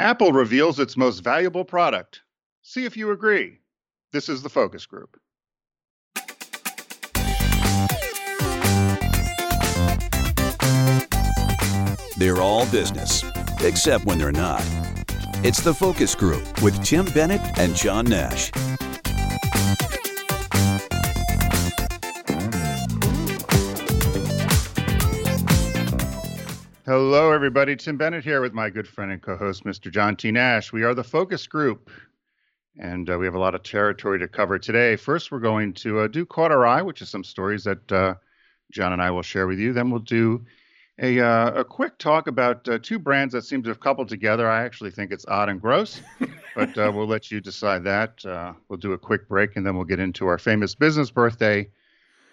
Apple reveals its most valuable product. See if you agree. This is the focus group. They're all business, except when they're not. It's the Focus Group with Tim Bennett and John Nash. Hello, everybody. Tim Bennett here with my good friend and co host, Mr. John T. Nash. We are the Focus Group, and uh, we have a lot of territory to cover today. First, we're going to uh, do Caught Our Eye, which is some stories that uh, John and I will share with you. Then we'll do a, uh, a quick talk about uh, two brands that seem to have coupled together. I actually think it's odd and gross, but uh, we'll let you decide that. we'll do a quick break, and then we'll get into our famous business birthday,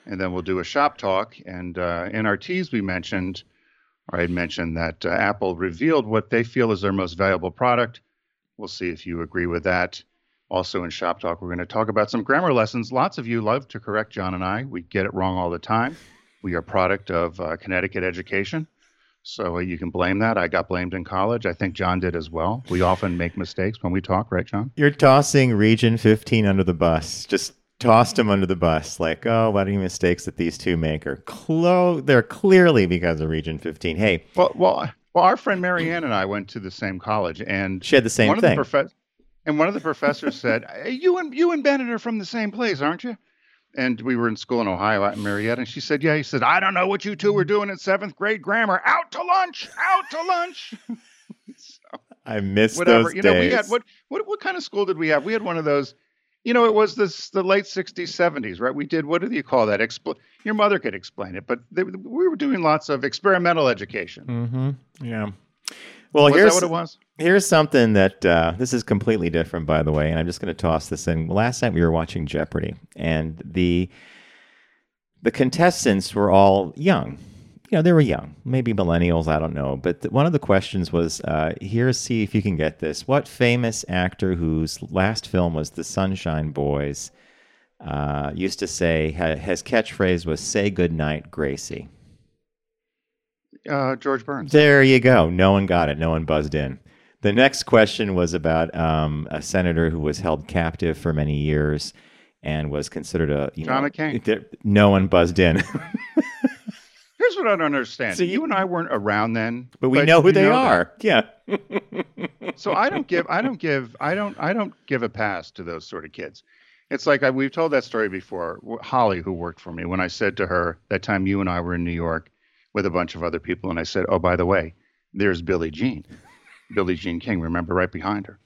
and then we'll do a shop talk. And in our we mentioned I had mentioned that uh, Apple revealed what they feel is their most valuable product. We'll see if you agree with that. Also, in Shop Talk, we're going to talk about some grammar lessons. Lots of you love to correct John and I. We get it wrong all the time. We are product of uh, Connecticut education. So uh, you can blame that. I got blamed in college. I think John did as well. We often make mistakes when we talk, right, John? You're tossing Region 15 under the bus. Just tossed him under the bus. Like, oh, what are any mistakes that these two make are clo- they're clearly because of Region 15. Hey, well, well, well, our friend Marianne and I went to the same college, and she had the same one thing. Of the profe- and one of the professors said, "You and you and Bennett are from the same place, aren't you?" And we were in school in Ohio at Marietta, and she said, "Yeah." He said, "I don't know what you two were doing in seventh grade grammar. Out to lunch, out to lunch." so, I missed whatever. those you days. know, we had what what what kind of school did we have? We had one of those you know, it was this, the late 60s, 70s, right? We did, what do you call that? Expl- Your mother could explain it, but they, we were doing lots of experimental education. Mm-hmm. Yeah. Well, was here's what it was. Here's something that uh, this is completely different, by the way, and I'm just going to toss this in. Last night we were watching Jeopardy, and the the contestants were all young, you know, they were young, maybe millennials, I don't know. But th- one of the questions was uh, here, see if you can get this. What famous actor whose last film was The Sunshine Boys uh, used to say, ha- his catchphrase was, say goodnight, Gracie? Uh, George Burns. There you go. No one got it. No one buzzed in. The next question was about um, a senator who was held captive for many years and was considered a you John know, McCain. No one buzzed in. Here's what I don't understand. So you and I weren't around then, but we but know who they know are. That. Yeah. so I don't give, I don't give, I don't, I don't give a pass to those sort of kids. It's like I, we've told that story before. Holly, who worked for me, when I said to her that time you and I were in New York with a bunch of other people, and I said, "Oh, by the way, there's Billie Jean, Billie Jean King. Remember, right behind her."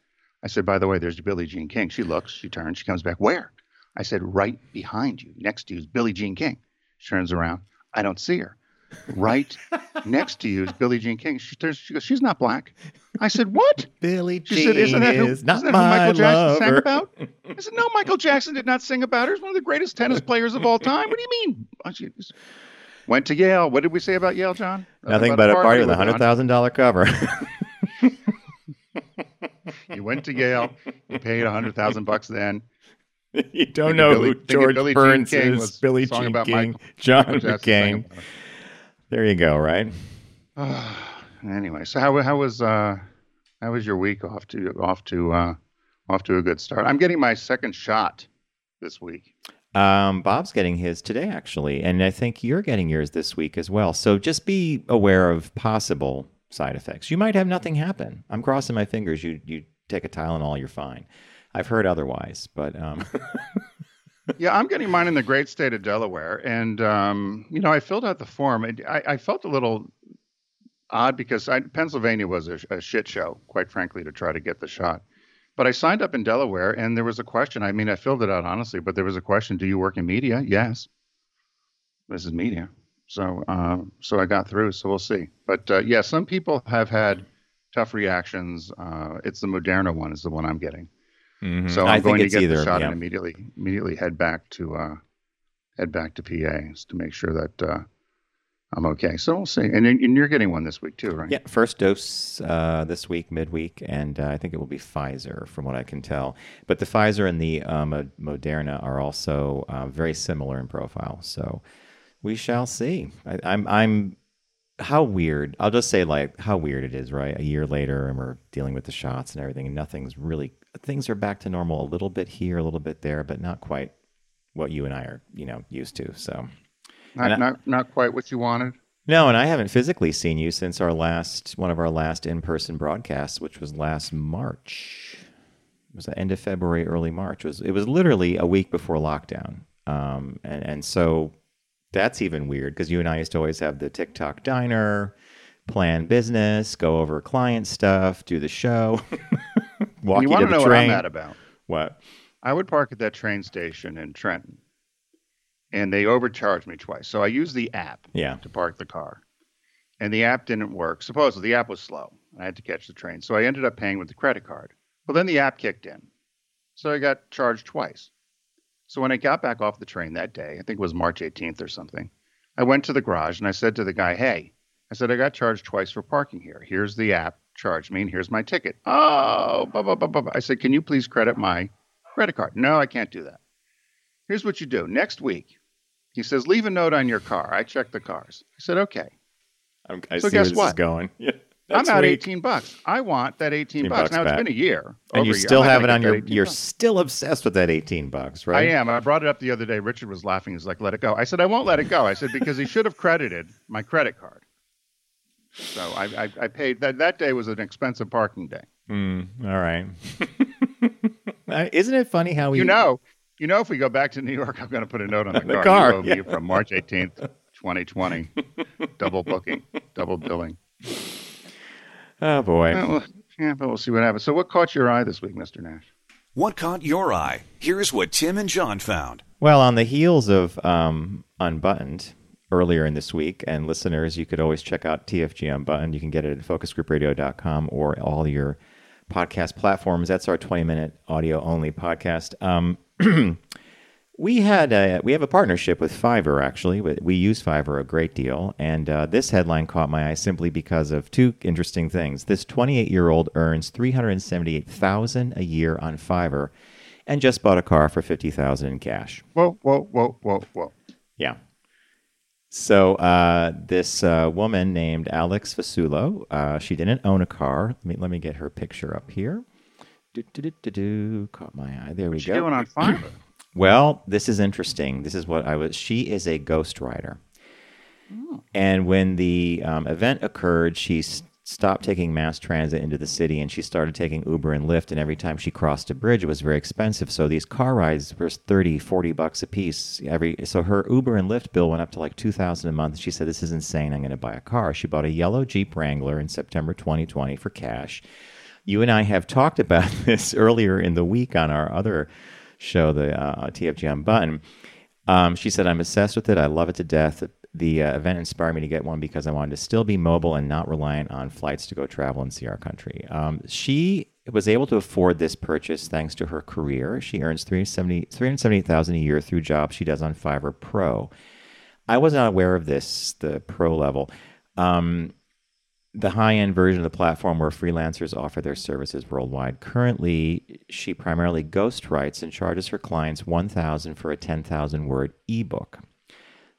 I said, "By the way, there's Billie Jean King." She looks, she turns, she comes back. Where? I said, "Right behind you, next to you is Billie Jean King." She turns around. I don't see her right next to you is Billie Jean King. She turns, she goes, she's not black. I said, what? Billie she Jean said, isn't that who, is not isn't that who Michael Jackson lover. sang about? I said, no, Michael Jackson did not sing about her. He's one of the greatest tennis players of all time. What do you mean? Went to Yale. What did we say about Yale, John? Nothing but a party with a hundred thousand dollar cover. you went to Yale. You paid a hundred thousand bucks then. You don't know Billy, who George Burns is. Billie Jean King, Michael, John McCain. There you go. Right. anyway, so how how was uh how was your week off to off to uh off to a good start? I'm getting my second shot this week. Um, Bob's getting his today actually, and I think you're getting yours this week as well. So just be aware of possible side effects. You might have nothing happen. I'm crossing my fingers. You you take a Tylenol, you're fine. I've heard otherwise, but um. yeah, I'm getting mine in the great state of Delaware, and um, you know, I filled out the form. I, I felt a little odd because I, Pennsylvania was a, a, shit show, quite frankly, to try to get the shot. But I signed up in Delaware, and there was a question. I mean, I filled it out honestly, but there was a question: Do you work in media? Yes. This is media, so uh, so I got through. So we'll see. But uh, yeah, some people have had tough reactions. Uh, it's the Moderna one is the one I'm getting. Mm-hmm. So I'm going to get either, the shot yeah. and immediately immediately head back to uh, head back to PA to make sure that uh, I'm okay. So we'll see. And, and, you're getting one this week too, right? Yeah, first dose uh, this week, midweek, and uh, I think it will be Pfizer, from what I can tell. But the Pfizer and the um, Moderna are also uh, very similar in profile. So we shall see. I, I'm I'm how weird. I'll just say like how weird it is, right? A year later, and we're dealing with the shots and everything, and nothing's really. Things are back to normal a little bit here, a little bit there, but not quite what you and I are, you know, used to. So Not I- not not quite what you wanted. no, and I haven't physically seen you since our last one of our last in-person broadcasts, which was last March. It was the end of February, early March. It was it was literally a week before lockdown, um, and and so that's even weird because you and I used to always have the Tick Tock diner, plan business, go over client stuff, do the show, walk you you, want to the know what I'm mad about? What? I would park at that train station in Trenton, and they overcharged me twice. So I used the app Yeah. to park the car, and the app didn't work. Supposedly, the app was slow. I had to catch the train, so I ended up paying with the credit card. Well, then the app kicked in, so I got charged twice. So when I got back off the train that day, I think it was March 18th or something, I went to the garage and I said to the guy, "Hey," I said, "I got charged twice for parking here. Here's the app charged me, and here's my ticket." Oh, blah, blah, blah, blah. I said, "Can you please credit my credit card?" No, I can't do that. Here's what you do. Next week, he says, "Leave a note on your car." I checked the cars. I said, "Okay." I'm, I So see guess where this is what? going. Yeah. I'm Next out week. 18 bucks. I want that 18 18 bucks. bucks Now it's been a year. and you still have it on your you're bucks. still obsessed with that 18 bucks, right? I am. I brought it up the other day. Richard was laughing. He's like, "Let it go." I said, "I won't let it go." I said because he should have credited my credit card. So I, I, I paid that. That day was an expensive parking day. Mm, all right. Uh, Isn't it funny how we You know, you know, if we go back to New York, I'm going to put a note on the, The car. car, You yeah. from March 18th, 2020. double booking, double billing. Oh boy. Well, well, yeah, but we'll see what happens. So, what caught your eye this week, Mr. Nash? What caught your eye? Here's what Tim and John found. Well, on the heels of um, Unbuttoned earlier in this week, and listeners, you could always check out TFG Unbuttoned. You can get it at focusgroupradio.com or all your podcast platforms. That's our 20 minute audio only podcast. Um, we had a, we have a partnership with Fiverr actually. We- We use Fiverr a great deal, and uh, this headline caught my eye simply because of two interesting things. This 28 year old earns 378,000 a year on Fiverr, and just bought a car for 50,000 in cash. Whoa, whoa, whoa, whoa, whoa. Yeah. So uh, this uh, woman named Alex Fasulo, uh, she didn't own a car. Let me let me get her picture up here. Do, do, do, do, do. Caught my eye. There we What's she doing on Fiverr? Well, this is interesting. This is what I was. She is a ghostwriter. And when the um, event occurred, she s- stopped taking mass transit into the city and she started taking Uber and Lyft. And every time she crossed a bridge, it was very expensive. So these car rides were 30, 40 bucks a piece. Every, so her Uber and Lyft bill went up to like 2000 a month. She said, This is insane. I'm going to buy a car. She bought a yellow Jeep Wrangler in September 2020 for cash. You and I have talked about this earlier in the week on our other show, the uh, Unbuttoned. Um, she said, I'm obsessed with it. I love it to death. The uh, event inspired me to get one because I wanted to still be mobile and not reliant on flights to go travel and see our country. Um, she was able to afford this purchase thanks to her career. She earns 370 $378,000 a year through jobs she does on Fiverr Pro. I was not aware of this, the pro level. Um, the high end version of the platform where freelancers offer their services worldwide. Currently, she primarily ghostwrites and charges her clients 1000 for a 10,000 word ebook.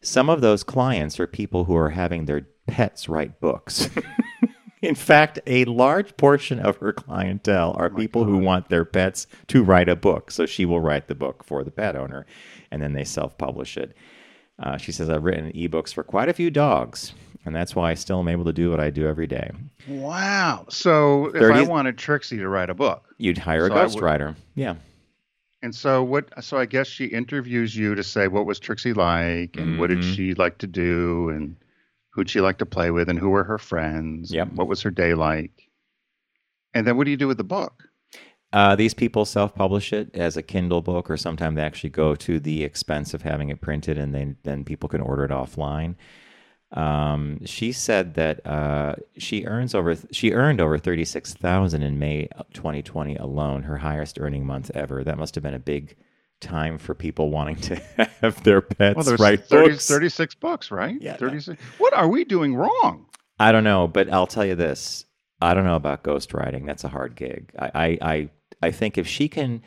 Some of those clients are people who are having their pets write books. In fact, a large portion of her clientele are people who want their pets to write a book. So she will write the book for the pet owner and then they self publish it. Uh, she says, I've written ebooks for quite a few dogs, and that's why I still am able to do what I do every day. Wow. So if 30 I wanted Trixie to write a book, You'd hire So a ghostwriter. Yeah. and so what? So I guess she interviews you to say what was Trixie like, and what did Mhm. she like to do, and who'd she like to play with, and who were her friends. Yep. What was her day like? And then what do you do with the book? Uh, these people self publish it as a Kindle book, or sometimes they actually go to the expense of having it printed and then, then people can order it offline. Um, she said that uh, she earns over she earned over thirty six thousand in May twenty twenty alone, her highest earning month ever. That must have been a big time for people wanting to have their pets Well, write 30, books. 36 books, right? Yeah. 36. What are we doing wrong? I don't know, but I'll tell you this: I don't know about ghostwriting. That's a hard gig. I, I, I, I think if she can,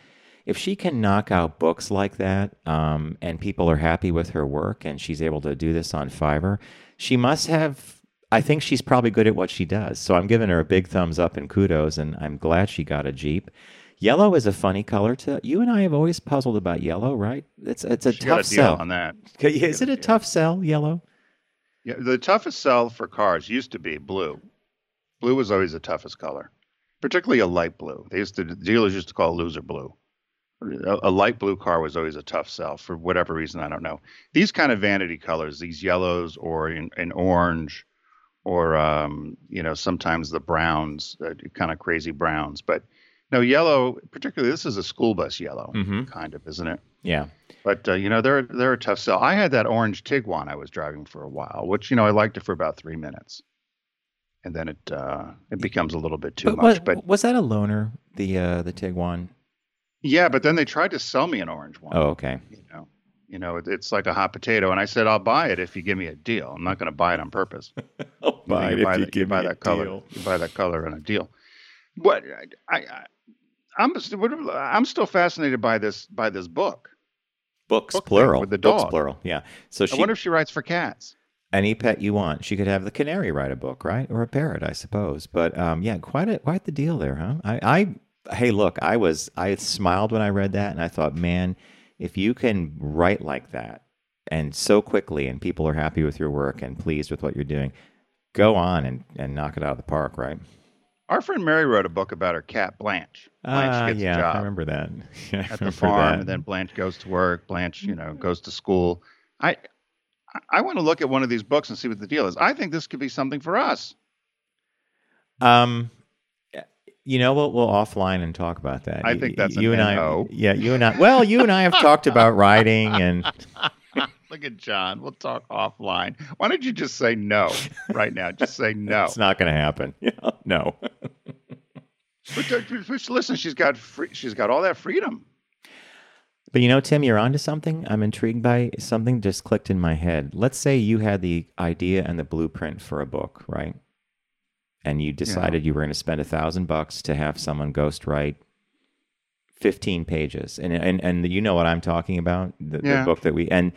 if she can knock out books like that, um, and people are happy with her work, and she's able to do this on Fiverr, she must have I think she's probably good at what she does. So I'm giving her a big thumbs up and kudos, and I'm glad she got a Jeep. Yellow is a funny color to you and I have always puzzled about yellow, right? It's it's a She tough a sell. on that. Is it a tough sell, yellow? Yeah, the toughest sell for cars used to be blue. Blue was always the toughest color, particularly a light blue. They used to the dealers used to call it loser blue. A, light blue car was always a tough sell for whatever reason I don't know. These kind of vanity colors, these yellows or in, in orange, or um, you know sometimes the browns, uh, kind of crazy browns. But no yellow, particularly this is a school bus yellow, Mhm. kind of, isn't it? Yeah. But uh, you know they're they're a tough sell. I had that orange Tiguan I was driving for a while, which you know I liked it for about three minutes, and then it uh, it becomes a little bit too But, much. But was that a loner The uh, the Tiguan. Yeah, but then they tried to sell me an orange one. Oh, okay. You know, you know it, it's like a hot potato, and I said I'll buy it if you give me a deal. I'm not going to buy it on purpose. I'll buy You know, you buy that, you buy that color. You buy that color in a deal. What I, I I'm I'm still fascinated by this by this book. Books book plural. with the Books plural. Yeah. So I wonder if she writes for cats. any pet you want. She could have the canary write a book, right, or a parrot, I suppose. But um, yeah, quite a quite the deal there, huh? I, I hey, look, I was I smiled when I read that, and I thought, man, if you can write like that and so quickly, and people are happy with your work and pleased with what you're doing, go on and and knock it out of the park, right? Our friend Mary wrote a book about her cat Blanche. Blanche Ah, gets yeah, a I job remember that. Yeah, I at the farm, that. and then Blanche goes to work. Blanche, you know, goes to school. I I want to look at one of these books and see what the deal is. I think this could be something for us. Um, you know, we'll we'll offline and talk about that. I think that's you an and I. Yeah, you and I. Well, you and I have talked about writing, and Look at John. We'll talk offline. Why don't you just say no right now? Just say no. it's not going to happen. no. But, uh, but listen, she's got free, she's got all that freedom. But you know, Tim, you're onto something. I'm intrigued by something just clicked in my head. Let's say you had the idea and the blueprint for a book, right? And you decided you were going to spend a thousand bucks to have someone ghostwrite 15 pages, and and and you know what I'm talking about, the, the book that we and.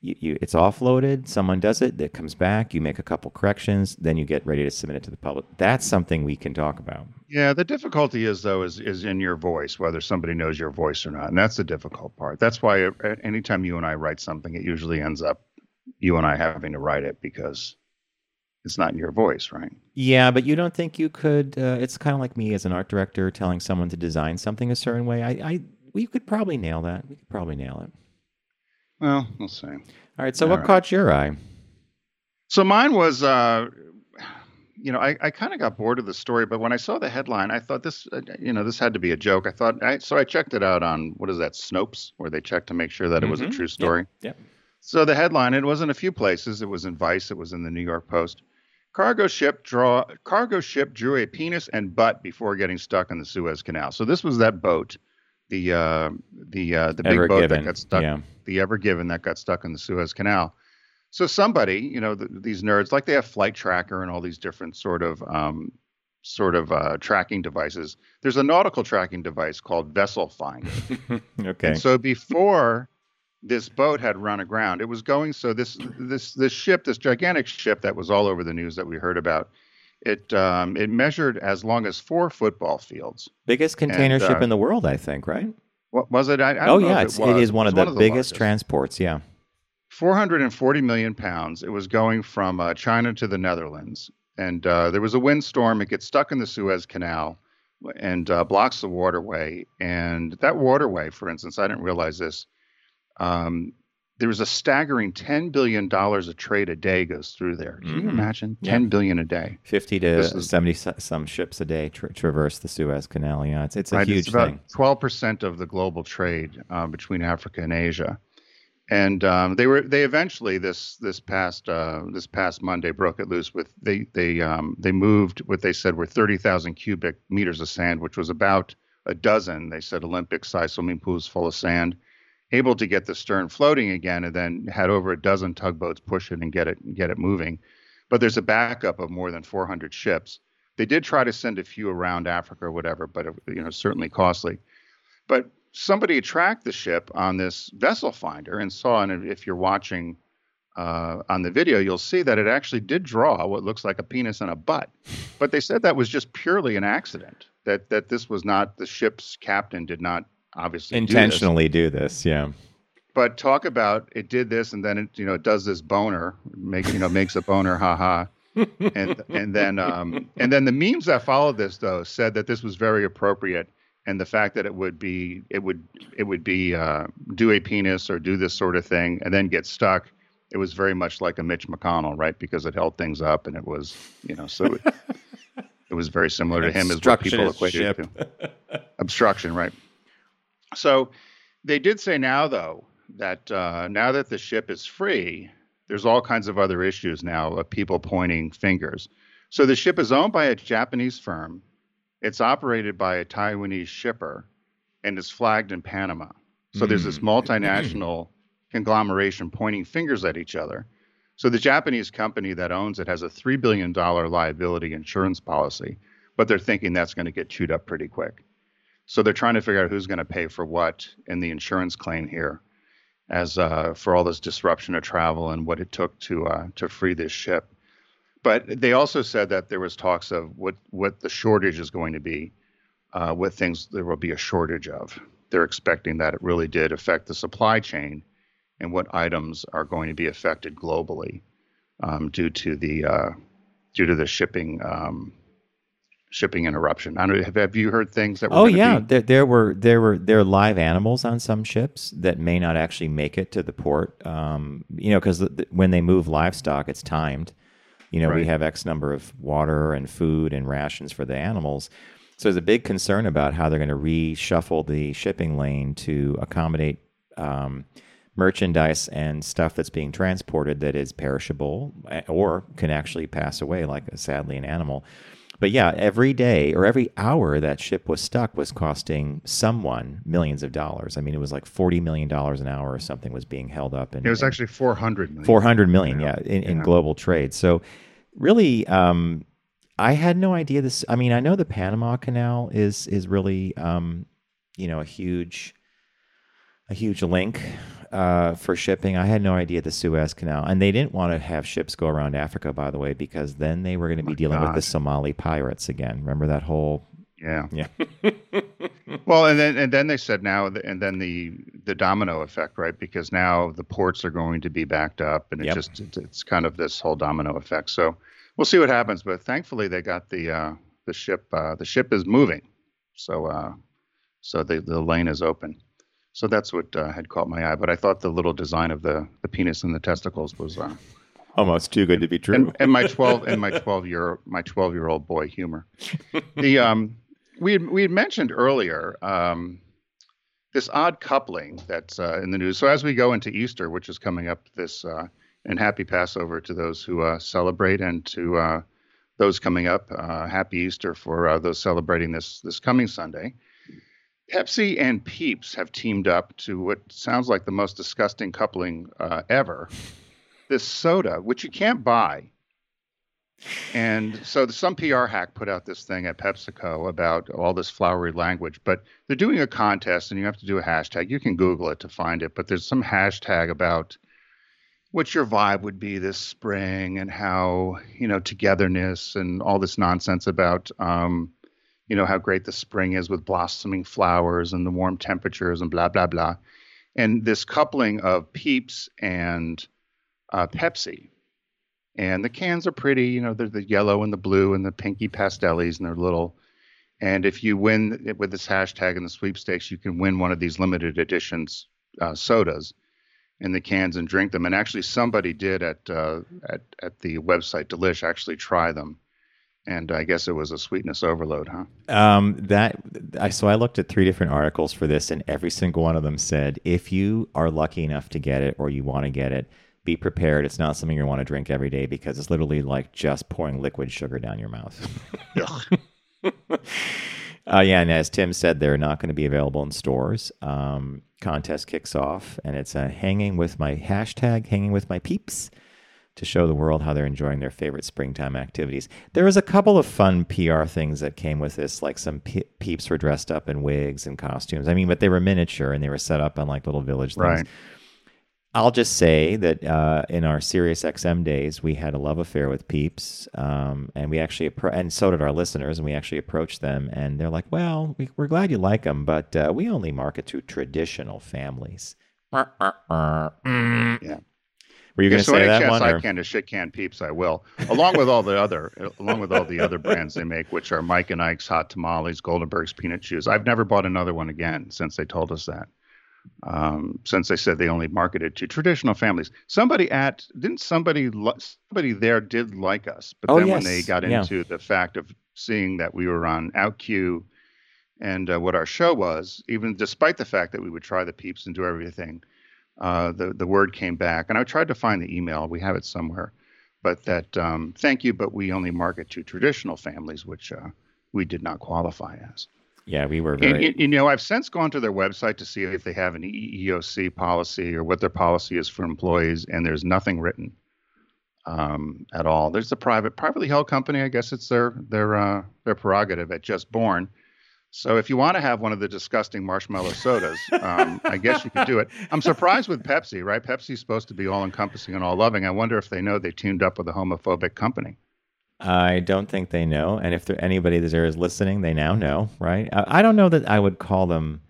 You, you, it's offloaded. Someone does it. It comes back. You make a couple corrections. Then you get ready to submit it to the public. That's something we can talk about. Yeah, the difficulty is though is is in your voice, whether somebody knows your voice or not, and that's the difficult part. That's why uh, anytime you and I write something, it usually ends up you and I having to write it because it's not in your voice, right? Yeah, but you don't think you could? Uh, it's kind of like me as an art director telling someone to design something a certain way. I, I, we could probably nail that. We could probably nail it. Well, we'll see. All right. So, All what right. caught your eye? So mine was, uh, you know, I, I kind of got bored of the story, but when I saw the headline, I thought this, uh, you know, this had to be a joke. I thought, I, so I checked it out on what is that, Snopes, where they checked to make sure that it was a Mhm. true Yep. story. Yep. So the headline, it was in a few places. It was in Vice. It was in the New York Post. Cargo ship draw cargo ship drew a penis and butt before getting stuck in the Suez Canal. So this was that boat, the uh, the uh, the big Ever boat given? that got stuck Yeah. the Ever Given that got stuck in the Suez Canal. So somebody, you know, th these nerds, like they have Flight Tracker and all these different sort of um, sort of uh, tracking devices. There's a nautical tracking device called Vessel Finder. okay. And so before this boat had run aground, it was going. So this this this ship, this gigantic ship that was all over the news that we heard about, it um, it measured as long as four football fields. biggest container and, ship uh, in the world, I think. Right? What was it? I, I Oh yeah, if it's, it, was. it is one It of the biggest largest. transports. Yeah. 440 million pounds. It was going from uh, China to the Netherlands, and uh, there was a windstorm. It gets stuck in the Suez Canal and uh, blocks the waterway. And that waterway, for instance, I didn't realize this. Um, there was a staggering 10 billion dollars of trade a day goes through there. Can you Mhm. imagine? Yeah. 10 billion a day. Fifty to is- seventy some ships a day tra- traverse the Suez Canal. Yeah, it's it's a right? huge it's about thing. 12% of the global trade uh, between Africa and Asia. And um, they were they eventually this this past uh, this past Monday broke it loose with they they um, they moved what they said were 30,000 cubic meters of sand, which was about a dozen. They said Olympic sized swimming pools full of sand, able to get the stern floating again, and then had over a dozen tugboats push it and get it get it moving. But there's a backup of more than 400 ships. They did try to send a few around Africa or whatever, but you know certainly costly. But somebody tracked the ship on this vessel finder and saw, and if you're watching uh, on the video, you'll see that it actually did draw what looks like a penis and a butt. But they said that was just purely an accident. That that this was not the ship's captain did not obviously do this. Intentionally do this, yeah. But talk about it did this and then it you know it does this boner make you know makes a boner haha. and and then um, and then the memes that followed this though said that this was very appropriate and the fact that it would be it would it would be uh, do a penis or do this sort of thing and then get stuck it was very much like a mitch mcconnell right because it held things up and it was you know so it, it was very similar to him as what people equated it to obstruction right so they did say now though that uh, now that the ship is free there's all kinds of other issues now of people pointing fingers so the ship is owned by a japanese firm it's operated by a Taiwanese shipper and is flagged in Panama. So there's this multinational conglomeration pointing fingers at each other. So the Japanese company that owns it has a $3 billion liability insurance policy, but they're thinking that's going to get chewed up pretty quick. So they're trying to figure out who's going to pay for what in the insurance claim here as uh, for all this disruption of travel and what it took to uh, to free this ship but they also said that there was talks of what what the shortage is going to be, uh, what things there will be a shortage of. They're expecting that it really did affect the supply chain, and what items are going to be affected globally um, due to the uh, due to the shipping um, shipping interruption. I don't have, have you heard things that? Were Oh yeah, be- there, there were there were there are live animals on some ships that may not actually make it to the port. Um, you know, because when they move livestock, it's timed. You know, we have X number of water and food and rations for the animals. So there's a big concern about how they're going to reshuffle the shipping lane to accommodate um, merchandise and stuff that's being transported that is perishable eh, or can actually pass away, like sadly an animal. But yeah, every day or every hour that ship was stuck was costing someone millions of dollars. I mean, it was like forty million dollars an hour or something was being held up. And it was actually 400 million. four hundred million, yeah, in, in Yeah. global trade. So really, um, I had no idea this. I mean, I know the Panama Canal is is really, um, you know, a huge, a huge link uh, for shipping. I had no idea the Suez Canal, and they didn't want to have ships go around Africa, by the way, because then they were going to be my dealing with the Somali pirates again. Remember that whole? Yeah. Yeah. Well, and then and then they said now, and then the the domino effect, right? Because now the ports are going to be backed up, and it Yep. just it's, it's kind of this whole domino effect. So we'll see what happens. But thankfully, they got the uh, the ship. Uh, the ship is moving, so uh, so the the lane is open. So that's what uh, had caught my eye. But I thought the little design of the the penis and the testicles was. Uh, Almost too good to be true. and, and my 12 and my 12 year my 12 year old boy humor the um we had, we had mentioned earlier um this odd coupling that's uh, in the news so as we go into easter which is coming up this uh and happy passover to those who uh, celebrate and to uh those coming up uh happy easter for uh, those celebrating this this coming sunday Pepsi and Peeps have teamed up to what sounds like the most disgusting coupling uh, ever. This soda, which you can't buy. And so some PR hack put out this thing at PepsiCo about all this flowery language, but they're doing a contest and you have to do a hashtag. You can Google it to find it, but there's some hashtag about what your vibe would be this spring and how, you know, togetherness and all this nonsense about, um, you know, how great the spring is with blossoming flowers and the warm temperatures and blah, blah, blah. And this coupling of Peeps and uh, Pepsi. And the cans are pretty, you know, they're the yellow and the blue and the pinky pastellis, and they're little. And if you win it with this hashtag in the sweepstakes, you can win one of these limited editions uh, sodas in the cans and drink them. And actually, somebody did at uh, at at the website Delish actually try them, and I guess it was a sweetness overload, huh? Um, that I so I looked at three different articles for this, and every single one of them said if you are lucky enough to get it or you want to get it, be prepared. It's not something you want to drink every day because it's literally like just pouring liquid sugar down your mouth. Uh, yeah, and as Tim said, they're not going to be available in stores. Um, contest kicks off, and it's uh, hanging with my hashtag, hanging with my peeps, to show the world how they're enjoying their favorite springtime activities. There was a couple of fun PR things that came with this, like some pe- peeps were dressed up in wigs and costumes. I mean, but they were miniature and they were set up on like little village things. Right. I'll just say that uh, in our Sirius XM days, we had a love affair with Peeps, um, and we actually appro- and so did our listeners, and we actually approached them, and they're like, "Well, we, are glad you like them, but uh, we only market to traditional families." Yeah. Were you going to so say any that chance one? I or- can to shit can peeps, I will. Along with all the other, along with all the other brands they make, which are Mike and Ike's hot tamales, Goldenberg's peanut chews. I've never bought another one again since they told us that. Um, since they said they only marketed to traditional families. Somebody at didn't somebody somebody there did like us, but Oh, then when they got Yeah. into the fact of seeing that we were on Out OutQ and uh, what our show was, even despite the fact that we would try the peeps and do everything, uh, the the word came back, and I tried to find the email. We have it somewhere, but that um, thank you, but we only market to traditional families, which uh, we did not qualify as. yeah, we were very. you- you know, I've since gone to their website to see if they have an EEOC policy or what their policy is for employees, and there's nothing written um, at all. There's a private, privately held company. I guess it's their their uh, their prerogative at Just Born. So if you want to have one of the disgusting marshmallow sodas, um, I guess you could do it. I'm surprised with Pepsi, right? Pepsi's supposed to be all encompassing and all loving. I wonder if they know they teamed up with a homophobic company. I don't think they know, and if there anybody there is listening, they now know, right? I, I don't know that I would call them.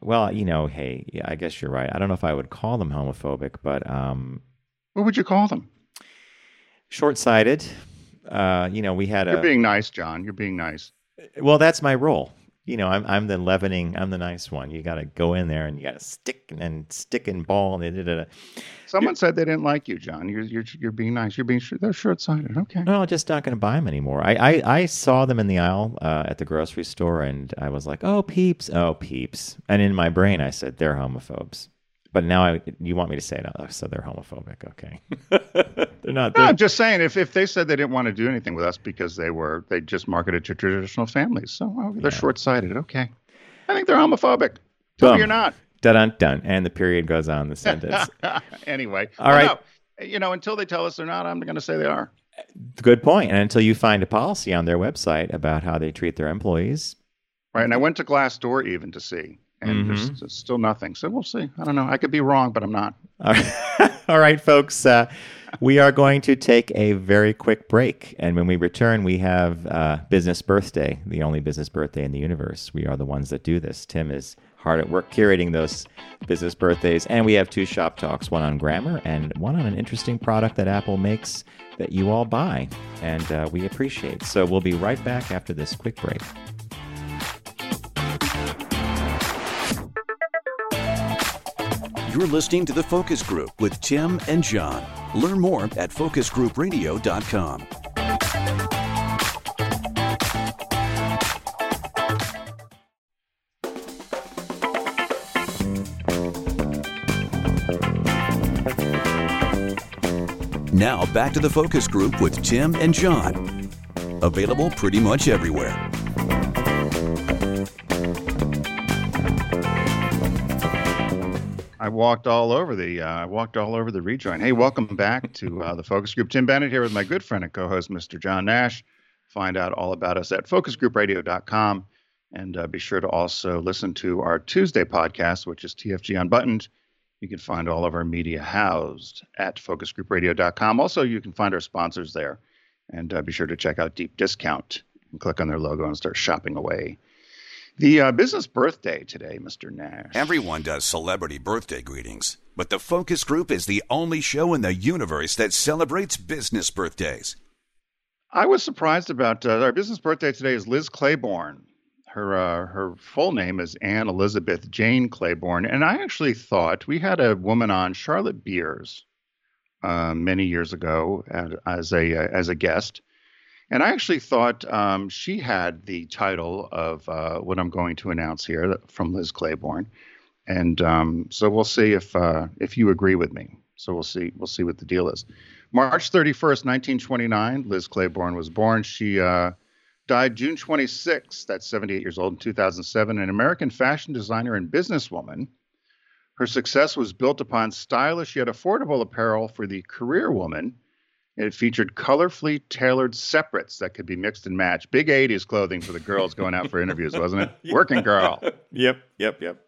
Well, you know, hey, yeah, I guess you're right. I don't know if I would call them homophobic, but um, What would you call them? short-sighted. Uh, you know, we had You're a. being nice, John. You're being nice. well, that's my role. You know, I'm I'm the leavening. I'm the nice one. You got to go in there and you got to stick and stick and ball and da, da, da. Someone said they didn't like you, John. You're you're you're being nice. You're being they're short-sighted. Okay. No, I'm just not going to buy them anymore. I, I, I saw them in the aisle uh, at the grocery store, and I was like, "Oh, peeps! Oh, peeps!" And in my brain, I said, "They're homophobes." But now, I, you want me to say it? Oh, so they're homophobic? Okay, they're not. They're, I'm just saying if, if they said they didn't want to do anything with us because they were they just marketed to traditional families, so they're Yeah. short-sighted. Okay. I think they're homophobic. Tell Boom. me you're not. dun dun dun, and the period goes on the sentence. anyway. All right. no, you know, until they tell us they're not, I'm going to say they are. Good point. And until you find a policy on their website about how they treat their employees, Right. And I went to Glassdoor even to see, and there's Mm-hmm. s- still nothing. So we'll see. I don't know. I could be wrong, but I'm not. All right, All right, folks. Uh, we are going to take a very quick break. And when we return, we have uh, Business Birthday, the only business birthday in the universe. We are the ones that do this. Tim is hard at work curating those business birthdays. And we have two shop talks one on grammar and one on an interesting product that Apple makes that you all buy and uh, we appreciate. So we'll be right back after this quick break. You're listening to The Focus Group with Tim and John. Learn more at focusgroupradio.com. Now back to The Focus Group with Tim and John. Available pretty much everywhere. I walked all over the uh, I walked all over the rejoin. Hey, welcome back to uh, the Focus Group. Tim Bennett here with my good friend and co-host, Mr. John Nash. Find out all about us at focusgroupradio.com, and uh, be sure to also listen to our Tuesday podcast, which is TFG Unbuttoned. You can find all of our media housed at focusgroupradio.com. Also, you can find our sponsors there, and uh, be sure to check out Deep Discount and click on their logo and start shopping away. The uh, business birthday today, Mr. Nash. Everyone does celebrity birthday greetings, but the Focus Group is the only show in the universe that celebrates business birthdays. I was surprised about uh, our business birthday today is Liz Claiborne. Her uh, her full name is Anne Elizabeth Jane Claiborne, and I actually thought we had a woman on Charlotte Beers uh, many years ago as, as a uh, as a guest, and I actually thought um, she had the title of uh, what I'm going to announce here from Liz Claiborne, and um, so we'll see if uh, if you agree with me. So we'll see we'll see what the deal is. March 31st, 1929, Liz Claiborne was born. She uh, died June 26th, that's 78 years old, in 2007, an American fashion designer and businesswoman. Her success was built upon stylish yet affordable apparel for the career woman. It featured colorfully tailored separates that could be mixed and matched. Big 80s clothing for the girls going out for interviews, wasn't it? Working girl. Yep, yep, yep.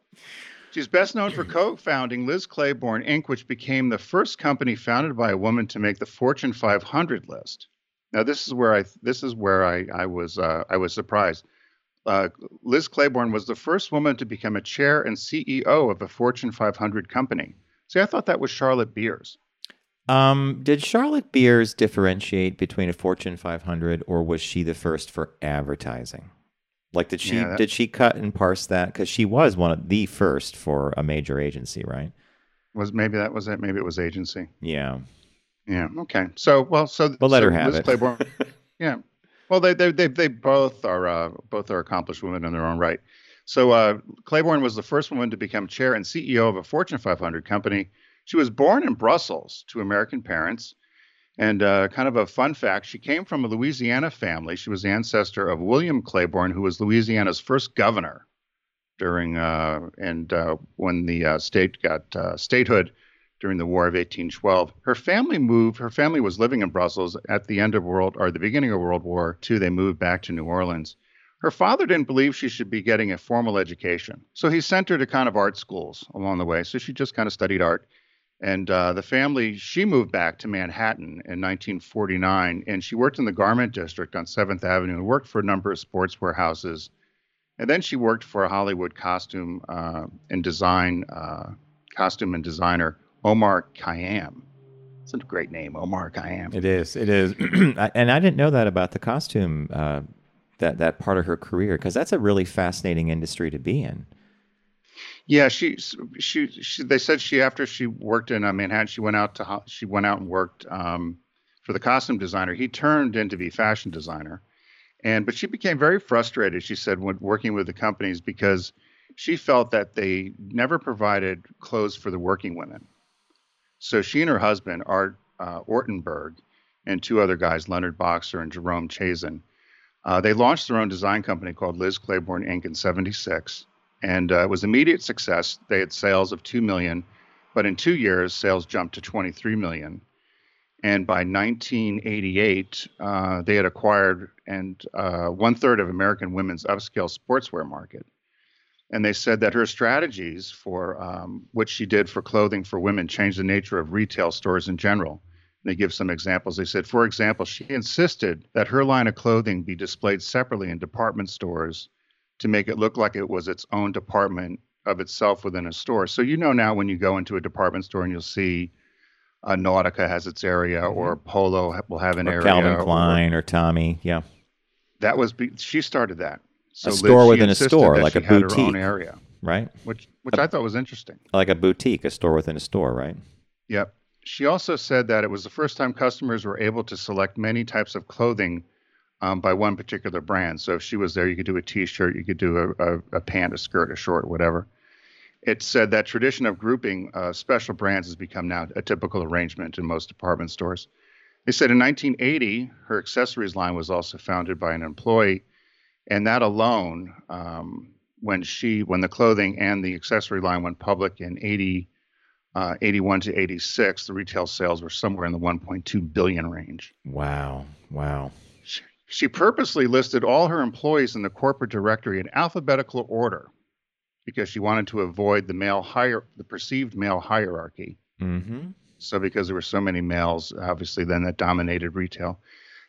She's best known for co-founding Liz Claiborne Inc., which became the first company founded by a woman to make the Fortune 500 list. Now, this is where I this is where I I was uh, I was surprised. Uh, Liz Claiborne was the first woman to become a chair and CEO of a Fortune 500 company. See, I thought that was Charlotte Beers. Um, did Charlotte Beers differentiate between a Fortune 500, or was she the first for advertising? Like, did she Yeah, that- did she cut and parse that? Because she was one of the first for a major agency, right? Was maybe that was it? Maybe it was agency. Yeah. Yeah. Okay. So well, so We'll let so her have Liz it. Claiborne. yeah. Well, they they they they both are uh, both are accomplished women in their own right. So uh, Claiborne was the first woman to become chair and CEO of a Fortune 500 company. She was born in Brussels to American parents. And uh, kind of a fun fact, she came from a Louisiana family. She was the ancestor of William Claiborne, who was Louisiana's first governor during uh, and uh, when the uh, state got uh, statehood during the War of 1812. Her family moved. Her family was living in Brussels at the end of World or the beginning of World War II. They moved back to New Orleans. Her father didn't believe she should be getting a formal education, so he sent her to kind of art schools along the way. So she just kind of studied art. And uh, the family, she moved back to Manhattan in 1949, and she worked in the garment district on 7th Avenue and worked for a number of sports warehouses. And then she worked for a Hollywood costume uh, and design, uh, costume and designer Omar Kiam. It's a great name, Omar Kiam. It is. It is. And I didn't know that about the costume uh, that that part of her career because that's a really fascinating industry to be in. Yeah, she, she, she, they said she, after she worked in uh, Manhattan, she went out to, she went out and worked um, for the costume designer. He turned into be fashion designer. And, but she became very frustrated, she said, when working with the companies because she felt that they never provided clothes for the working women. So she and her husband, Art uh, Ortenberg, and two other guys, Leonard Boxer and Jerome Chazen, uh, they launched their own design company called Liz Claiborne Inc. in 76 and uh, it was immediate success. They had sales of two million, but in two years, sales jumped to 23 million. And by 1988, uh, they had acquired and uh, one third of American women's upscale sportswear market. And they said that her strategies for um, what she did for clothing for women changed the nature of retail stores in general. They give some examples. They said, for example, she insisted that her line of clothing be displayed separately in department stores to make it look like it was its own department of itself within a store. So you know now when you go into a department store and you'll see uh, Nautica has its area, or Polo will have an Mm-hmm. Or area. Calvin Klein or Tommy. Yeah. that was be- she started that. So Liz- store she within a store, like a boutique. area, Right. which which I thought was interesting. Like a boutique, a store within a store, right? Yep. She also said that it was the first time customers were able to select many types of clothing um, by one particular brand. So if she was there, you could do a T-shirt, you could do a, a, a pant, a skirt, a short, whatever. It said that tradition of grouping uh, special brands has become now a typical arrangement in most department stores. They said in 1980, her accessories line was also founded by an employee, and that alone, um, when she, when the clothing and the accessory line went public in 80, uh, 81 to 86, the retail sales were somewhere in the 1.2 billion range. Wow. Wow. She, purposely listed all her employees in the corporate directory in alphabetical order because she wanted to avoid the male hier- the perceived male hierarchy. Mm-hmm. So because there were so many males, obviously then that dominated retail.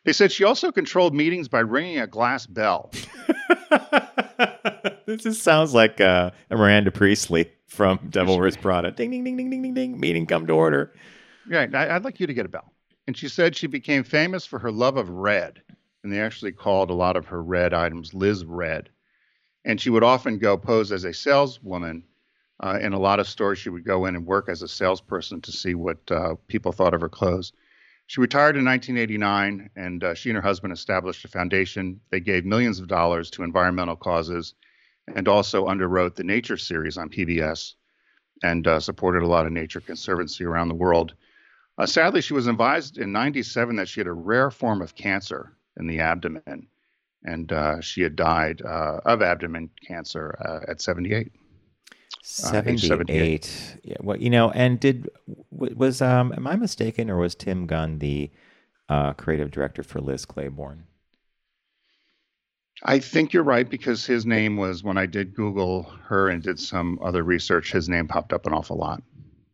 They said she also controlled meetings by ringing a glass bell. this just sounds like uh, a Miranda Priestly from Devil Wears Prada. Ding, ding, ding, ding, ding, ding, ding. Meeting come to order. Right. I'd like you to get a bell. And she said she became famous for her love of red. And they actually called a lot of her red items Liz Red. And she would often go pose as a saleswoman. Uh, in a lot of stores, she would go in and work as a salesperson to see what uh, people thought of her clothes. She retired in 1989, and uh, she and her husband established a foundation. They gave millions of dollars to environmental causes and also underwrote the Nature series on PBS and uh, supported a lot of nature conservancy around the world. Uh, sadly, she was advised in 97 that she had a rare form of cancer in the abdomen, and uh, she had died uh, of abdomen cancer uh, at 78. 78. 78. Yeah. Well, you know, and did was um am I mistaken or was Tim Gunn the uh, creative director for Liz Claiborne? I think you're right because his name was when I did Google her and did some other research, his name popped up an awful lot.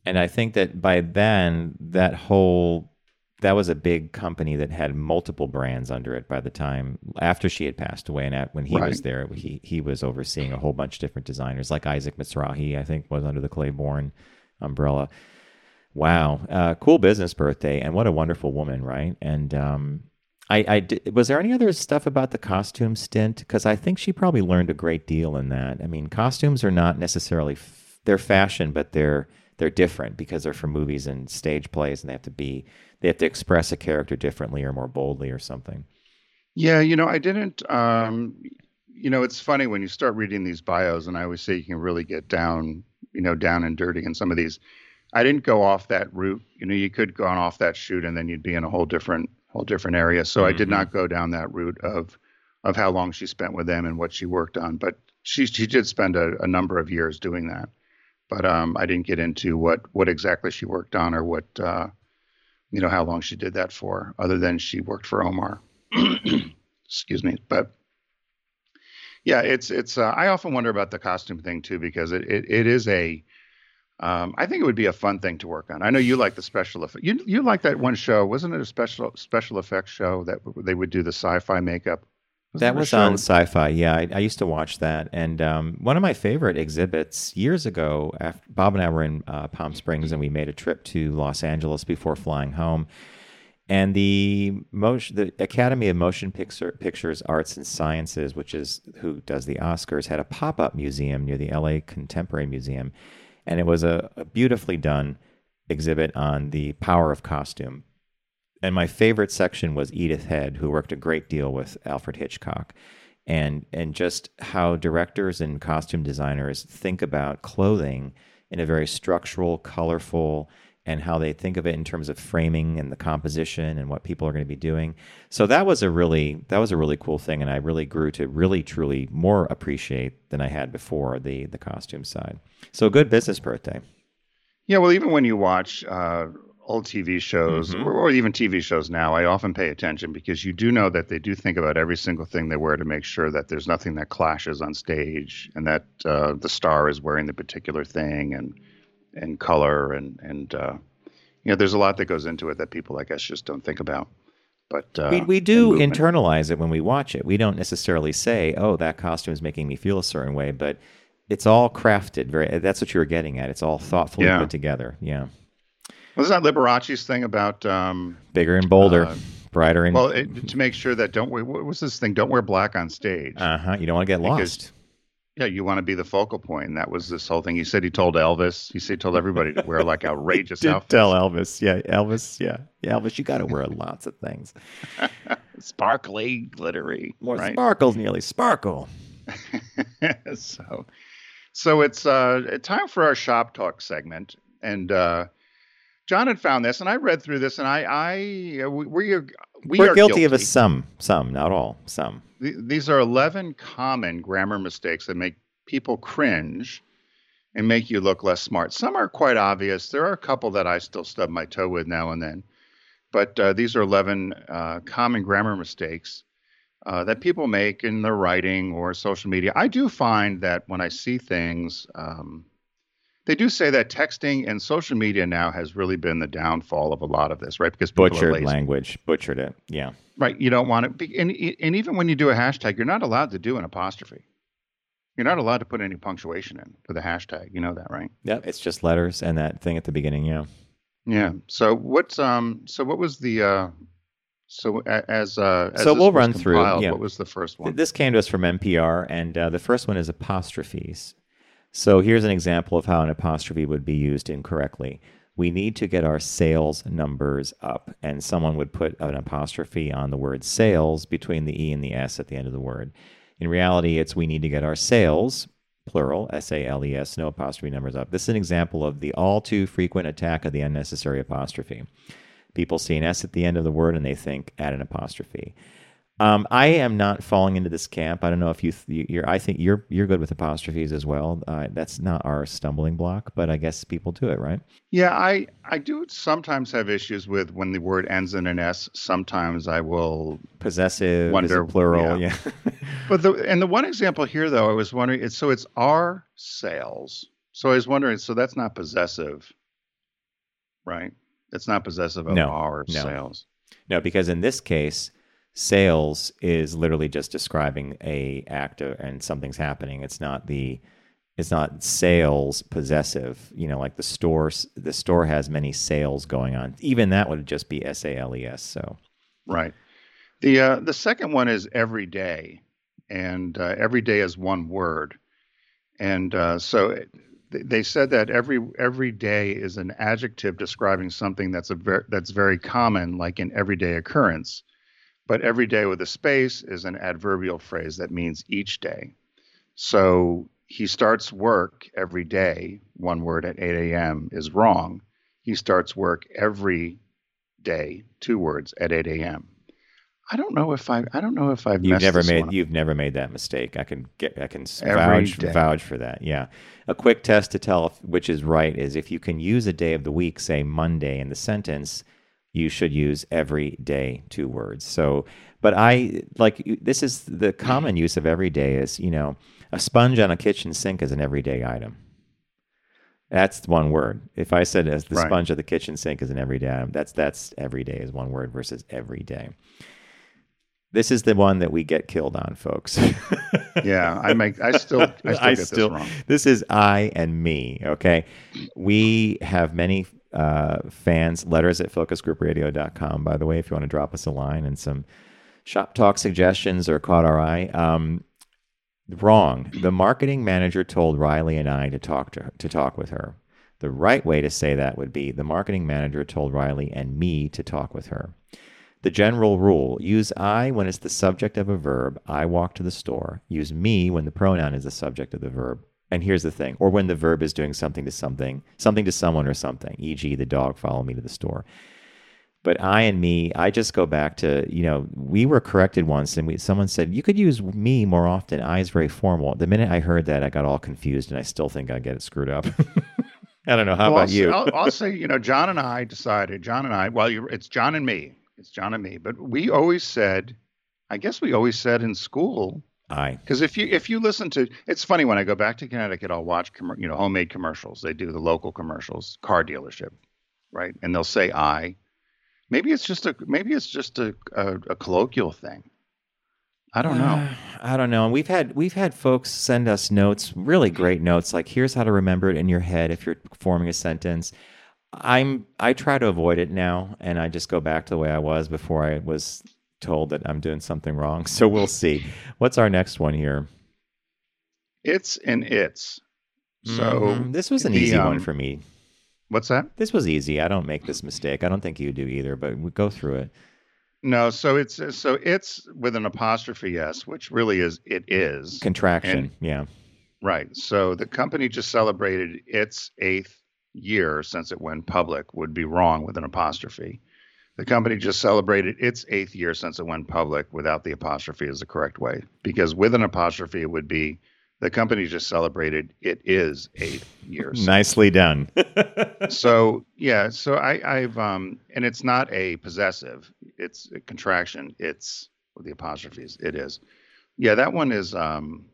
And I think that by then, that whole that was a big company that had multiple brands under it by the time after she had passed away and at, when he Right. was there he he was overseeing a whole bunch of different designers like Isaac Mizrahi I think was under the Claiborne umbrella. Wow. Uh, cool business birthday and what a wonderful woman right? And um I, I di- was there any other stuff about the costume stint? Because I think she probably learned a great deal in that. I mean costumes are not necessarily f- they're fashion but they're they're different because they're for movies and stage plays and they have to be they have to express a character differently or more boldly or something. Yeah, you know, I didn't. Um, you know, it's funny when you start reading these bios, and I always say you can really get down, you know, down and dirty in some of these. I didn't go off that route. You know, you could go on off that shoot, and then you'd be in a whole different, whole different area. So I did not go down that route of, of how long she spent with them and what she worked on. But she she did spend a, a number of years doing that. But um, I didn't get into what what exactly she worked on or what, uh, you know, how long she did that for, other than she worked for Omar. excuse me but yeah it's it's uh, i often wonder about the costume thing too because it it, it is a um, I think it would be a fun thing to work on. I know you like the special effect. You you like that one show, wasn't it? A special special effects show that they would do the sci-fi makeup. Wasn't That was on Sci-Fi. Yeah, I, I used to watch that, and um, one of my favorite exhibits years ago. After Bob and I were in uh, Palm Springs, and we made a trip to Los Angeles before flying home. And the motion, the Academy of Motion Picture, Pictures Arts and Sciences, which is who does the Oscars, had a pop-up museum near the LA Contemporary Museum, and it was a, a beautifully done exhibit on the power of costume. And my favorite section was Edith Head, who worked a great deal with Alfred Hitchcock, and and just how directors and costume designers think about clothing in a very structural, colorful, and how they think of it in terms of framing and the composition and what people are going to be doing. So that was a really that was a really cool thing, and I really grew to really truly more appreciate than I had before the the costume side. So good business birthday. Yeah, well, even when you watch uh, old TV shows Mhm. or, or even TV shows now, I often pay attention because you do know that they do think about every single thing they wear to make sure that there's nothing that clashes on stage and that uh, the star is wearing the particular thing and and color and and uh, you know there's a lot that goes into it that people I guess just don't think about. But uh, we, we do internalize it when we watch it. We don't necessarily say, "Oh, that costume is making me feel a certain way," but it's all crafted. Very. That's what you were getting at. It's all thoughtfully Yeah. put together. Yeah, Wasn't that Liberace's thing about um, bigger and bolder, Uh, brighter and. well it, to make sure that don't wear what was this thing? Don't wear black on stage. uh huh. You don't want to get Because- lost. Yeah, you want to be the focal point. And that was this whole thing. He said he told Elvis. He said he told everybody to wear like outrageous Did outfits. tell Elvis. Yeah, Elvis. Yeah, yeah, Elvis. You got to wear lots of things. sparkly, glittery. More right? sparkles, nearly sparkle. so, so it's uh, time for our shop talk segment, and uh, John had found this, and I read through this, and I, I, uh, we, we are, we We're are guilty, of a some, some, not all, some. Th- These are 11 common grammar mistakes that make people cringe and make you look less smart. Some are quite obvious. There are a couple that I still stub my toe with now and then. But uh, these are 11 uh, common grammar mistakes uh, that people make in their writing or social media. I do find that when I see things, um, they do say that texting and social media now has really been the downfall of a lot of this, right? Because people are Butchered language, butchered it. Yeah. Right. You don't want it. be- And, and even when you do a hashtag, you're not allowed to do an apostrophe. You're not allowed to put any punctuation in for the hashtag. You know that, right? Yep. It's just letters and that thing at the beginning. Yeah. Yeah. So what's um? So what was the uh? So as uh. As So we'll run through, compiled, yeah. What was the first one? This came to us from NPR, and uh, the first one is apostrophes. So here's an example of how an apostrophe would be used incorrectly. We need to get our sales numbers up, and someone would put an apostrophe on the word sales between the E and the S at the end of the word. In reality, it's we need to get our sales, plural, S A L E S, no apostrophe numbers up. This is an example of the all too frequent attack of the unnecessary apostrophe. People see an S at the end of the word and they think add an apostrophe. Um, I am not falling into this camp. I don't know if you th- you're. I think you're you're good with apostrophes as well. Uh, that's not our stumbling block, but I guess people do it, right? Yeah, I I do sometimes have issues with when the word ends in an S. Sometimes I will Possessive, Wonder- plural. Yeah. But the and the one example here though, I was wondering it's so it's our sales. So I was wondering, so that's not possessive, right? It's not possessive of No, our no. sales. no, because in this case, sales is literally just describing a act and something's happening. It's not the it's not sales possessive. You know, like the store the store has many sales going on. Even that would just be S A L E S. So Right. The uh, the second one is every day, and uh, every day is one word, and uh, so it, they- said that every every day is an adjective describing something that's a ver- that's very common, like an everyday occurrence. But every day with a space is an adverbial phrase that means each day. So he starts work every day. One word at 8 a.m. is wrong. He starts work every day. Two words at 8 a.m. I don't know if I I don't know if I've you've never made you've never made that mistake. I can get I can Every vouch day. vouch for that. Yeah, a quick test to tell if, which is right is if you can use a day of the week, say Monday, in the sentence, you should use every day two words. So, but I like this is the common use of every day is you know a sponge on a kitchen sink is an everyday item. That's one word. If I said as the Right. sponge of the kitchen sink is an everyday item, that's that's every day is one word versus every day. This is the one that we get killed on, folks. Yeah, I make I still I still I get still- this wrong. this is I and me. Okay. We have many uh, fans, letters at focusgroupradio.com, by the way, if you want to drop us a line and some shop talk suggestions or caught our eye. Um, wrong. The marketing manager told Riley and I to talk to her, to talk with her. The right way to say that would be the marketing manager told Riley and me to talk with her. The general rule use I when it's the subject of a verb. I walk to the store. Use me when the pronoun is the subject of the verb. And here's the thing, or when the verb is doing something to something, something to someone or something, e.g., the dog followed me to the store. But I and me, I just go back to, you know, we were corrected once and we, someone said, you could use me more often. I is very formal. The minute I heard that, I got all confused and I still think I get it screwed up. I don't know. How Well, about I'll, you? I'll, I'll say, you know, John and I decided, John and I, well, you, it's John and me. It's John and me. But we always said, I guess we always said in school, I. because if you if you listen to, it's funny when I go back to Connecticut, I'll watch, commer- you know, homemade commercials. They do the local commercials, car dealership, right? And they'll say I. Maybe it's just a maybe it's just a a, a colloquial thing. I don't know. Uh, I don't know. And we've had we've had folks send us notes, really great notes, like here's how to remember it in your head if you're forming a sentence. I'm I try to avoid it now, and I just go back to the way I was before I was told that I'm doing something wrong. So we'll see. What's our next one here? It's and it's. So Mhm. this was an the, easy one um, for me. what's that? This was easy. I don't make this mistake. I don't think you do either, but we go through it. No, so it's so it's with an apostrophe s, which really is it is. Contraction. And- yeah. Right. So the company just celebrated its eighth year since it went public would be wrong with an apostrophe. The company just celebrated its eighth year since it went public without the apostrophe is the correct way. Because with an apostrophe, it would be the company just celebrated it is eight years. Nicely done. So yeah, so I, I've um, and it's not a possessive; it's a contraction. It's with the apostrophes. It is. Yeah, that one is um,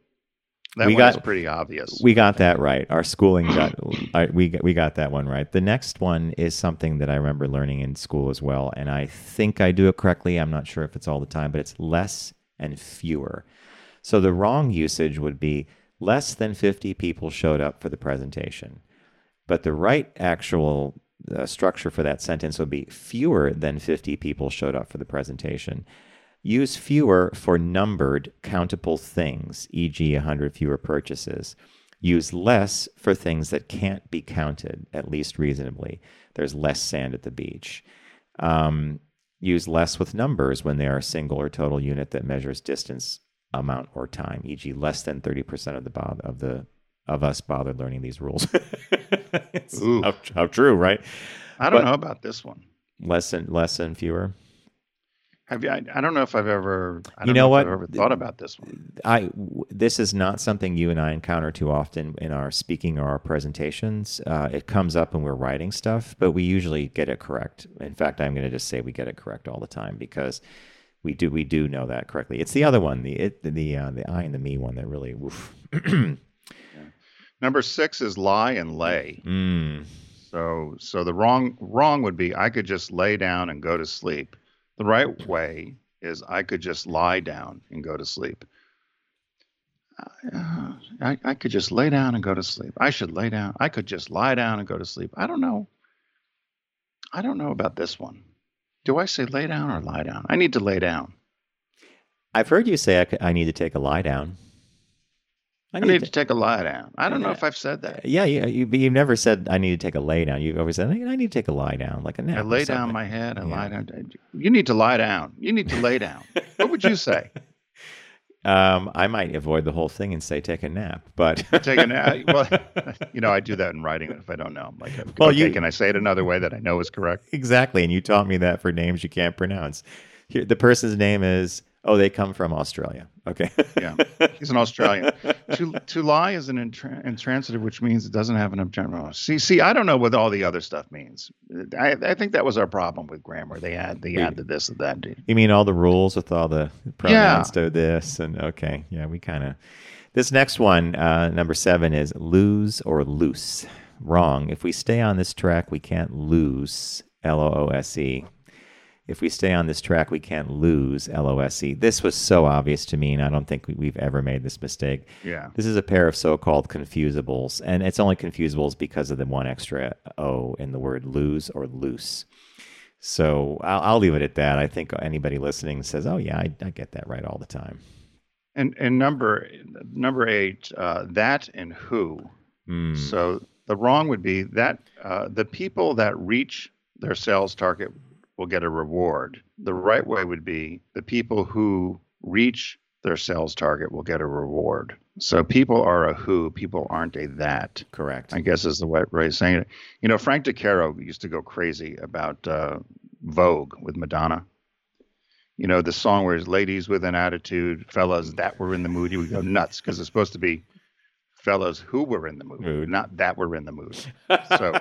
that We got- pretty obvious. We got that right. Our schooling got I, we got- we got that one right. The next one is something that I remember learning in school as well, and I think I do it correctly. I'm not sure if it's all the time, but it's less and fewer. So the wrong usage would be less than 50 people showed up for the presentation, but the right actual uh, structure for that sentence would be fewer than 50 people showed up for the presentation. Use fewer for numbered countable things, e.g., 100 fewer purchases. Use less for things that can't be counted, at least reasonably. There's less sand at the beach. Um, use less with numbers when they are a single or total unit that measures distance, amount, or time, e.g., less than 30% of the bo- of the of us bothered learning these rules. How, how true, right? I don't but- know about this one. Less and less and fewer. Have you? I, I don't know if I've ever. I You don't know if what? I've ever thought about this one. I this is not something you and I encounter too often in our speaking or our presentations. Uh, it comes up when we're writing stuff, but we usually get it correct. In fact, I'm going to just say we get it correct all the time because we do we do know that correctly. It's the other one, the it the uh, the I and the me one that really woof. Number six is lie and lay. mm, So so the wrong wrong would be I could just lay down and go to sleep. The right way is I could just lie down and go to sleep. Uh, I, I could just lay down and go to sleep. I should lay down. I could just lie down and go to sleep. I don't know. I don't know about this one. Do I say lay down or lie down? I need to lay down. I've heard you say I, I need to take a lie down. I need to take a lie down. I don't know if I've said that. Yeah, you, you, you've never said I need to take a lay down. You've always said I need to take a lie down, like a nap. I lay down my head. I Yeah. lie down. You need to lie down. You need to lay down. what would you say? Um, I might avoid the whole thing and say take a nap, but Take a nap. Well, you know, I do that in writing if I don't know. I'm like, Well, okay, you- can I say it another way that I know is correct? exactly. And you taught me that for names you can't pronounce. Here, the person's name is oh, they come from Australia. Okay. Yeah, he's an Australian. to to lie is an intran- intransitive, which means it doesn't have an objective. See, see, I don't know what all the other stuff means. I, I think that was our problem with grammar. They add they add the this and that. You mean all the rules with all the pronouns to this and okay, yeah, we kind of. This next one, uh, number seven, is lose or loose. Wrong. If we stay on this track, we can't lose. L O O S E. If we stay on this track, we can't lose. L O S E. This was so obvious to me, and I don't think we- we've ever made this mistake. Yeah. This is a pair of so-called confusables, and it's only confusables because of the one extra O in the word lose or loose. So I'll, I'll leave it at that. I think anybody listening says, "Oh yeah, I, I get that right all the time." And and number number eight, uh, that and who. Hmm. So the wrong would be that uh, the people that reach their sales target will get a reward. The right way would be the people who reach their sales target will get a reward. So people are a who, people aren't a that. Correct. I guess is the way way saying it. You know, Frank DeCaro used to go crazy about uh, Vogue with Madonna. You know, the song where it's ladies with an attitude, fellas that were in the mood. He would go nuts because it's supposed to be fellas who were in the mood, Mood. not that were in the mood. So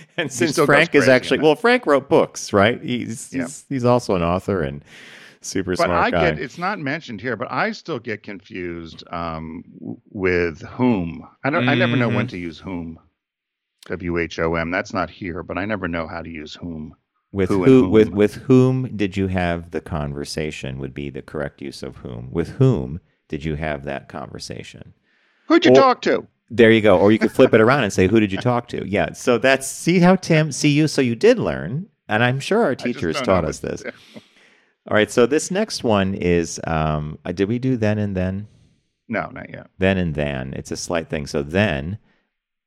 and since Frank is actually well, Frank wrote books, right? He's Yeah. he's, he's also an author and super but smart I guy. get it's not mentioned here, but I still get confused um, with whom. I don't. I never know when Mhm. to use whom. W H O M. That's not here, but I never know how to use whom. with who who, and with with whom did you have the conversation? Would be the correct use of whom. With whom did you have that conversation? Who'd you Or- talk to? There you go. Or you could flip it around and say, "Who did you talk to?" Yeah. So that's see how Tim see you. So you did learn, and I'm sure our teachers taught us this. All right. So this next one is, um, uh, did we do then and then? No, not yet. Then and then. It's a slight thing. So then,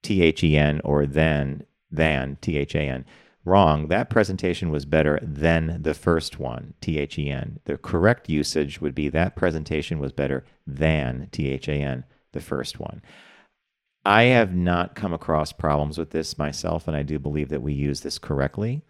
T H E N, or then than T H A N. Wrong. That presentation was better than the first one, T H E N. The correct usage would be that presentation was better than T H A N, the first one. I have not come across problems with this myself, and I do believe that we use this correctly.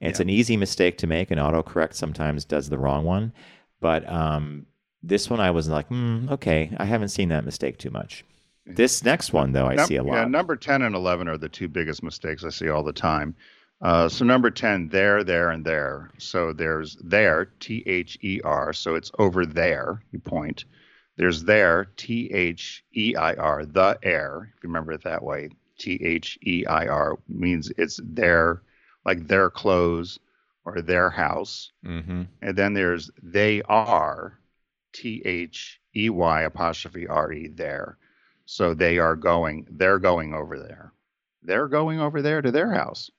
It's Yeah. an easy mistake to make, and autocorrect sometimes does the wrong one. But um, this one, I was like, hmm, okay, I haven't seen that mistake too much. This next one, though, I Num- see a lot. Yeah, number 10 and 11 are the two biggest mistakes I see all the time. Uh, so number 10, there, there, and there. So there's there, T H E R. So it's over there, you point. There's their, T H E I R, the air. If you remember it that way, T H E I R means it's their, like their clothes or their house. mm-hmm. And then there's they are, T H E Y apostrophe R E they're. So they are going, they're going over there. They're going over there to their house.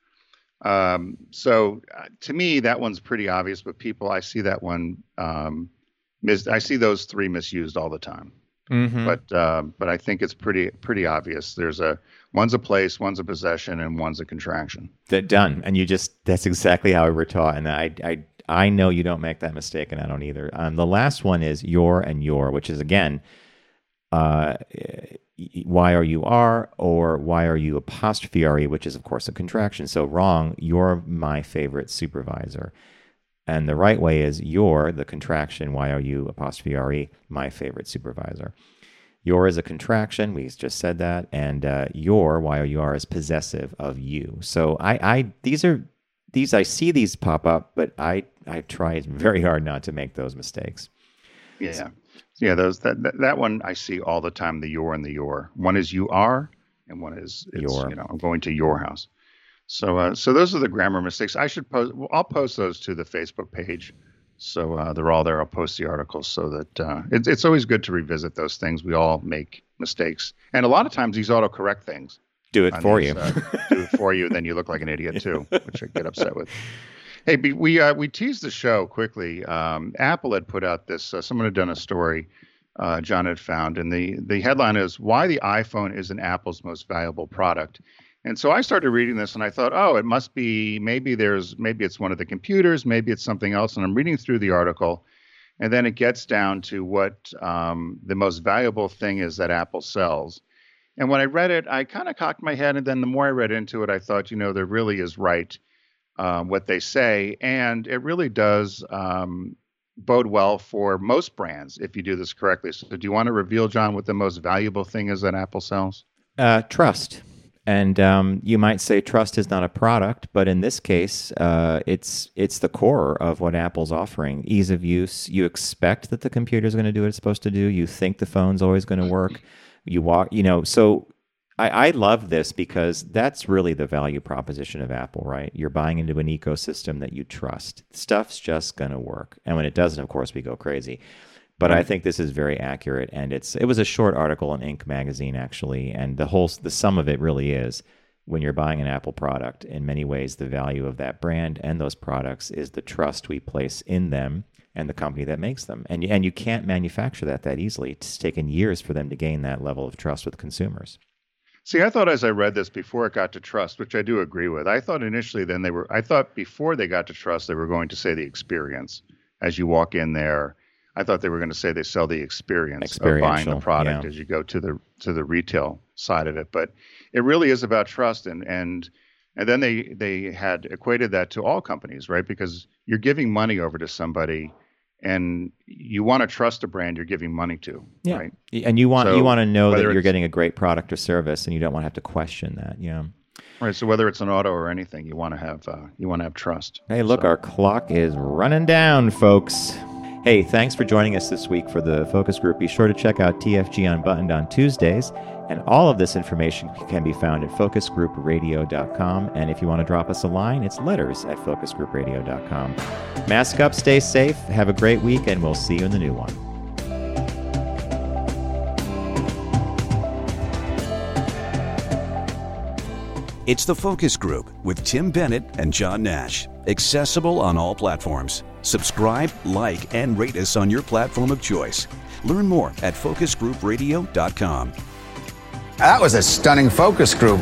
Um, so uh, to me, that one's pretty obvious, but people, I see that one, um, mis- I see those three misused all the time. Mm-hmm. But uh, but I think it's pretty pretty obvious. There's a one's a place, one's a possession, and one's a contraction. that done, and you just—that's exactly how we were taught, and I, I, I know you don't make that mistake, and I don't either. Um, the last one is your and your, which is again, uh, why are you are or why are you apostrophe re, which is of course a contraction. So wrong. You're my favorite supervisor. And the right way is you're, the contraction, Y O U apostrophe R E, my favorite supervisor. You're is a contraction. We just said that. And uh, your, Y O U R, is possessive of you. So I, I, these are, these, I see these pop up, but I, I try very hard not to make those mistakes. Yeah. Yeah. Those, that, that, that one I see all the time the your and the your. One is you are, and one is it's, your. You know, I'm going to your house. So, uh, so those are the grammar mistakes. I should post. Well, I'll post those to the Facebook page, so uh, they're all there. I'll post the articles so that uh, it's it's always good to revisit those things. We all make mistakes, and a lot of times these autocorrect things do it for these, you. Uh, do it for you, then you look like an idiot too, which I get upset with. Hey, we uh, we teased the show quickly. Um, Apple had put out this. Uh, someone had done a story. John had found, and the the headline is "Why the iPhone isn't Apple's most valuable product." And so I started reading this and I thought, oh, it must be maybe there's maybe it's one of the computers, maybe it's something else. And I'm reading through the article, and then it gets down to what um, the most valuable thing is that Apple sells. And when I read it, I kind of cocked my head. And then the more I read into it, I thought, you know, there really is right um, what they say. And it really does um, bode well for most brands if you do this correctly. So, do you want to reveal, John, what the most valuable thing is that Apple sells? Uh, trust. And um, you might say trust is not a product, but in this case, uh, it's it's the core of what Apple's offering. Ease of use. You expect that the computer is going to do what it's supposed to do. You think the phone's always going to work. You walk, you know. So I, I love this because that's really the value proposition of Apple, right? You're buying into an ecosystem that you trust. Stuff's just going to work, and when it doesn't, of course, we go crazy. But I think this is very accurate, and it's it was a short article in Inc. magazine actually, and the whole the sum of it really is when you're buying an Apple product, in many ways, the value of that brand and those products is the trust we place in them and the company that makes them. And and you can't manufacture that that easily. It's taken years for them to gain that level of trust with consumers. See, I thought as I read this before it got to trust, which I do agree with. I thought initially then they were I thought before they got to trust they were going to say the experience as you walk in there I thought they were going to say they sell the experience of buying the product yeah. as you go to the to the retail side of it, but it really is about trust and and and then they they had equated that to all companies, right? Because you're giving money over to somebody and you want to trust a brand you're giving money to, yeah. right? And you want so you want to know that you're getting a great product or service and you don't want to have to question that, yeah. Right. So whether it's an auto or anything, you want to have uh, you want to have trust. Hey, look, so. our clock is running down, folks. Hey, thanks for joining us this week for the focus group. Be sure to check out TFG Unbuttoned on Tuesdays. And all of this information can be found at focusgroupradio.com. And if you want to drop us a line, it's letters at focusgroupradio.com. Mask up, stay safe, have a great week, and we'll see you in the new one. It's the Focus Group with Tim Bennett and John Nash. Accessible on all platforms. Subscribe, like, and rate us on your platform of choice. Learn more at focusgroupradio.com. That was a stunning focus group.